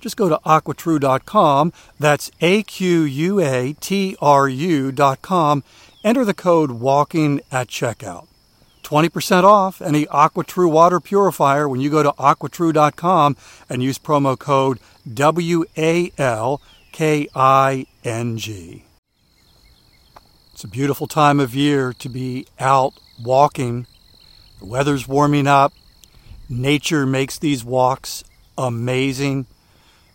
Just go to aquatru.com, that's A Q U A T R U.com, enter the code WALKING at checkout. 20% off any AquaTru water purifier when you go to aquatru.com and use promo code W A L K I N G. It's a beautiful time of year to be out walking. The weather's warming up. Nature makes these walks amazing.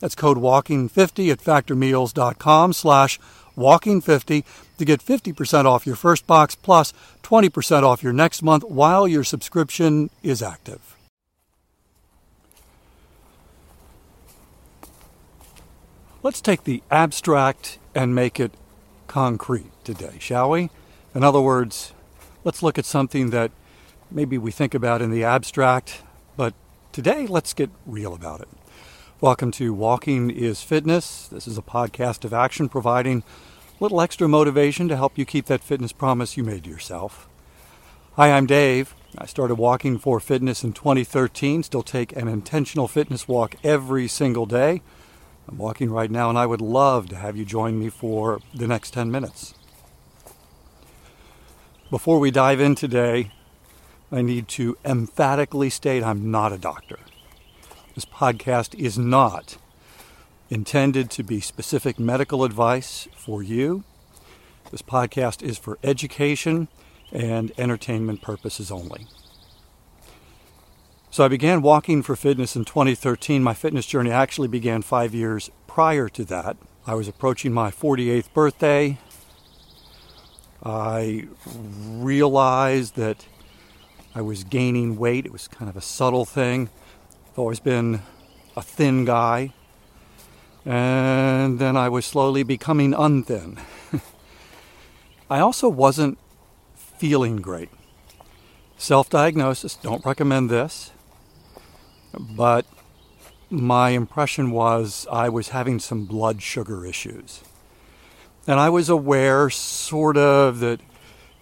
That's code WALKING50 at factormeals.com slash WALKING50 to get 50% off your first box plus 20% off your next month while your subscription is active. Let's take the abstract and make it concrete today, shall we? In other words, let's look at something that maybe we think about in the abstract, but today let's get real about it. Welcome to Walking is Fitness. This is a podcast of action providing a little extra motivation to help you keep that fitness promise you made to yourself. Hi, I'm Dave. I started walking for fitness in 2013, still take an intentional fitness walk every single day. I'm walking right now, and I would love to have you join me for the next 10 minutes. Before we dive in today, I need to emphatically state I'm not a doctor. This podcast is not intended to be specific medical advice for you. This podcast is for education and entertainment purposes only. So I began walking for fitness in 2013. My fitness journey actually began five years prior to that. I was approaching my 48th birthday. I realized that I was gaining weight. It was kind of a subtle thing. Always been a thin guy. And then I was slowly becoming unthin. I also wasn't feeling great. Self diagnosis, don't recommend this. But my impression was I was having some blood sugar issues. And I was aware, sort of, that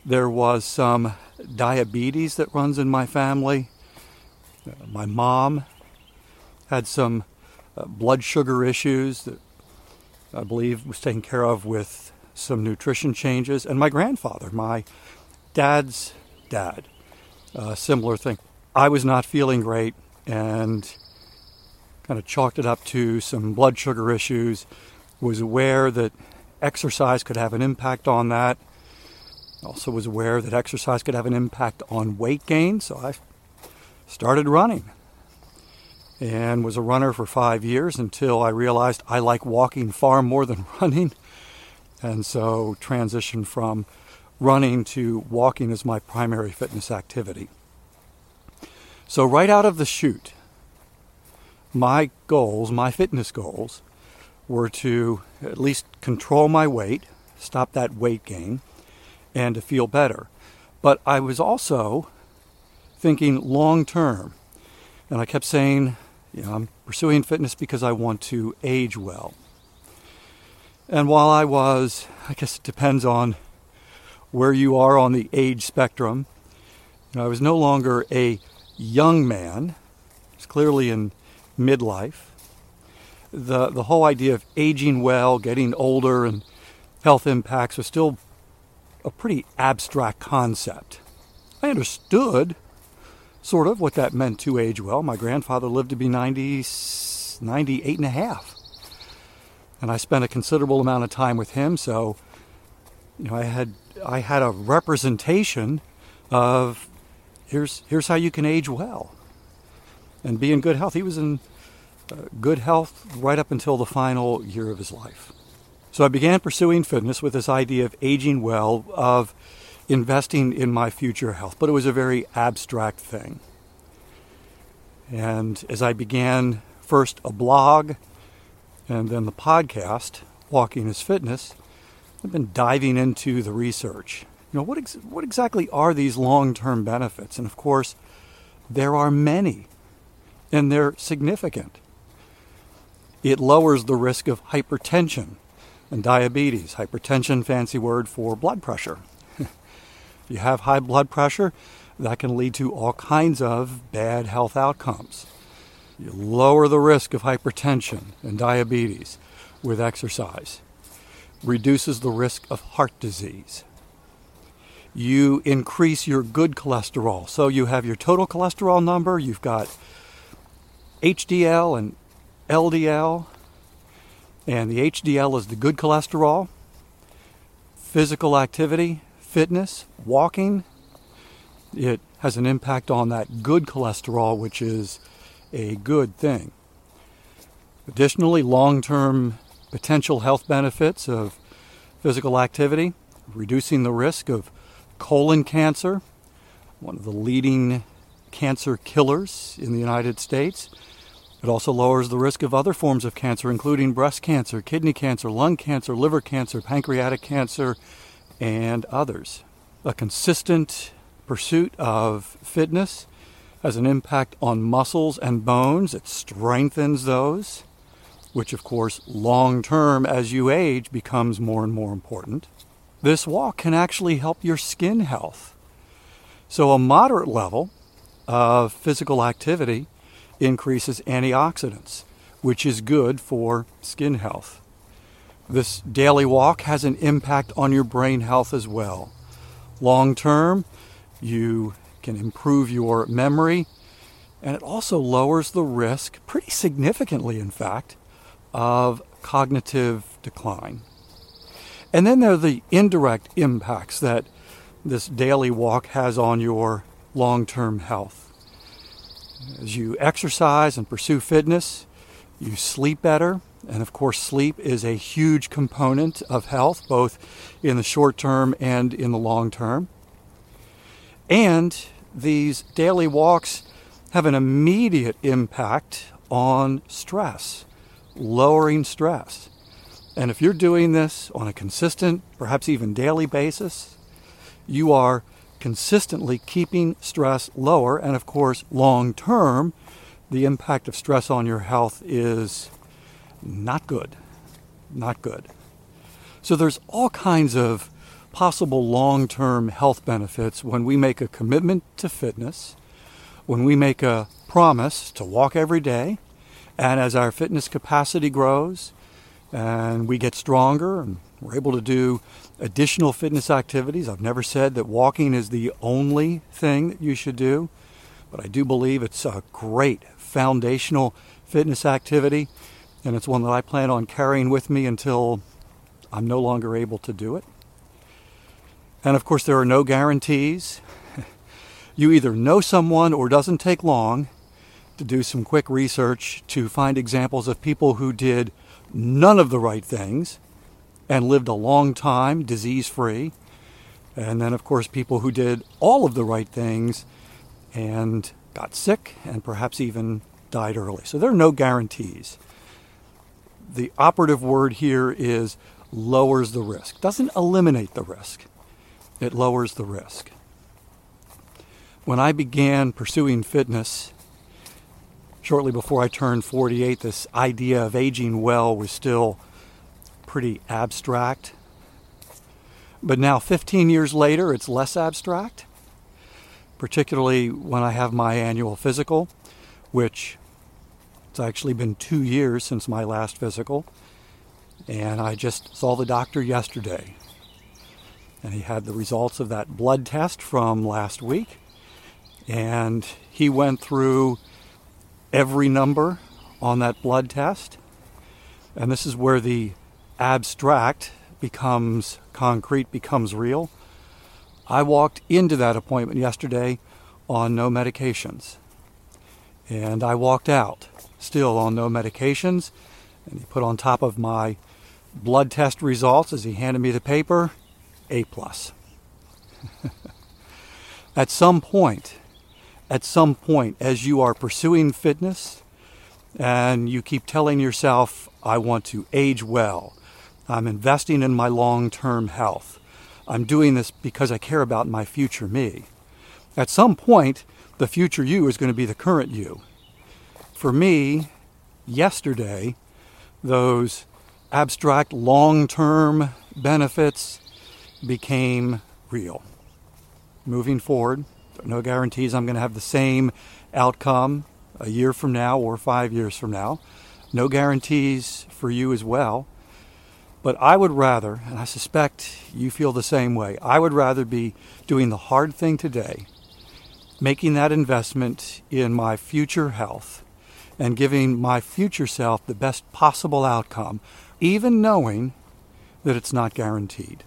there was some diabetes that runs in my family. My mom had some uh, blood sugar issues that I believe was taken care of with some nutrition changes. And my grandfather, my dad's dad, uh, similar thing. I was not feeling great and kind of chalked it up to some blood sugar issues. Was aware that exercise could have an impact on that. Also was aware that exercise could have an impact on weight gain, so I started running and was a runner for five years until I realized I like walking far more than running. And so transitioned from running to walking as my primary fitness activity. So, right out of the chute, my goals, my fitness goals, were to at least control my weight, stop that weight gain, and to feel better. But I was also thinking long term. And I kept saying, you know, I'm pursuing fitness because I want to age well. And while I was, I guess it depends on where you are on the age spectrum, you know, I was no longer a young man. I was clearly in midlife. The, the whole idea of aging well, getting older, and health impacts was still a pretty abstract concept. I understood sort of what that meant to age well. My grandfather lived to be 90, 98 and a half. And I spent a considerable amount of time with him, so you know, I had I had a representation of here's here's how you can age well and be in good health. He was in uh, good health right up until the final year of his life. So I began pursuing fitness with this idea of aging well, of investing in my future health, but it was a very abstract thing. And as I began first a blog and then the podcast, Walking is Fitness, I've been diving into the research. You know, what, ex- what exactly are these long term benefits? And of course, there are many, and they're significant. It lowers the risk of hypertension and diabetes. Hypertension, fancy word for blood pressure. If you have high blood pressure, that can lead to all kinds of bad health outcomes. You lower the risk of hypertension and diabetes with exercise. Reduces the risk of heart disease. You increase your good cholesterol. So you have your total cholesterol number, you've got HDL and LDL, and the HDL is the good cholesterol. Physical activity, fitness, walking, it has an impact on that good cholesterol, which is a good thing. Additionally, long term potential health benefits of physical activity, reducing the risk of colon cancer, one of the leading cancer killers in the United States. It also lowers the risk of other forms of cancer, including breast cancer, kidney cancer, lung cancer, liver cancer, pancreatic cancer, and others. A consistent pursuit of fitness has an impact on muscles and bones. It strengthens those, which, of course, long term as you age becomes more and more important. This walk can actually help your skin health. So, a moderate level of physical activity increases antioxidants, which is good for skin health. This daily walk has an impact on your brain health as well. Long term, you can improve your memory, and it also lowers the risk, pretty significantly, in fact, of cognitive decline. And then there are the indirect impacts that this daily walk has on your long term health. As you exercise and pursue fitness, you sleep better. And of course, sleep is a huge component of health, both in the short term and in the long term. And these daily walks have an immediate impact on stress, lowering stress. And if you're doing this on a consistent, perhaps even daily basis, you are consistently keeping stress lower. And of course, long term, the impact of stress on your health is not good. Not good. So there's all kinds of possible long term health benefits when we make a commitment to fitness, when we make a promise to walk every day, and as our fitness capacity grows and we get stronger and we're able to do additional fitness activities. I've never said that walking is the only thing that you should do, but I do believe it's a great foundational fitness activity, and it's one that I plan on carrying with me until I'm no longer able to do it. And of course, there are no guarantees. you either know someone or doesn't take long to do some quick research to find examples of people who did none of the right things and lived a long time disease free. And then, of course, people who did all of the right things and got sick and perhaps even died early. So there are no guarantees. The operative word here is lowers the risk. Doesn't eliminate the risk, it lowers the risk. When I began pursuing fitness, shortly before I turned 48, this idea of aging well was still pretty abstract. But now, 15 years later, it's less abstract, particularly when I have my annual physical, which it's actually been two years since my last physical. And I just saw the doctor yesterday. And he had the results of that blood test from last week. And he went through every number on that blood test. And this is where the abstract becomes concrete, becomes real. I walked into that appointment yesterday on no medications. And I walked out still on no medications. And he put on top of my blood test results as he handed me the paper A plus. at some point, at some point, as you are pursuing fitness and you keep telling yourself, I want to age well, I'm investing in my long term health, I'm doing this because I care about my future me. At some point, the future you is going to be the current you. For me, yesterday, those abstract long term benefits became real. Moving forward, no guarantees I'm going to have the same outcome a year from now or five years from now. No guarantees for you as well. But I would rather, and I suspect you feel the same way, I would rather be doing the hard thing today, making that investment in my future health, and giving my future self the best possible outcome, even knowing that it's not guaranteed.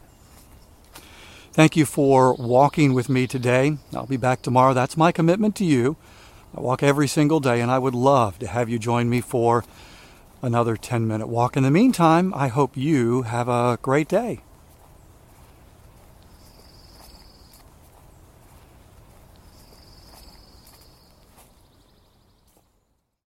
Thank you for walking with me today. I'll be back tomorrow. That's my commitment to you. I walk every single day, and I would love to have you join me for another 10 minute walk. In the meantime, I hope you have a great day.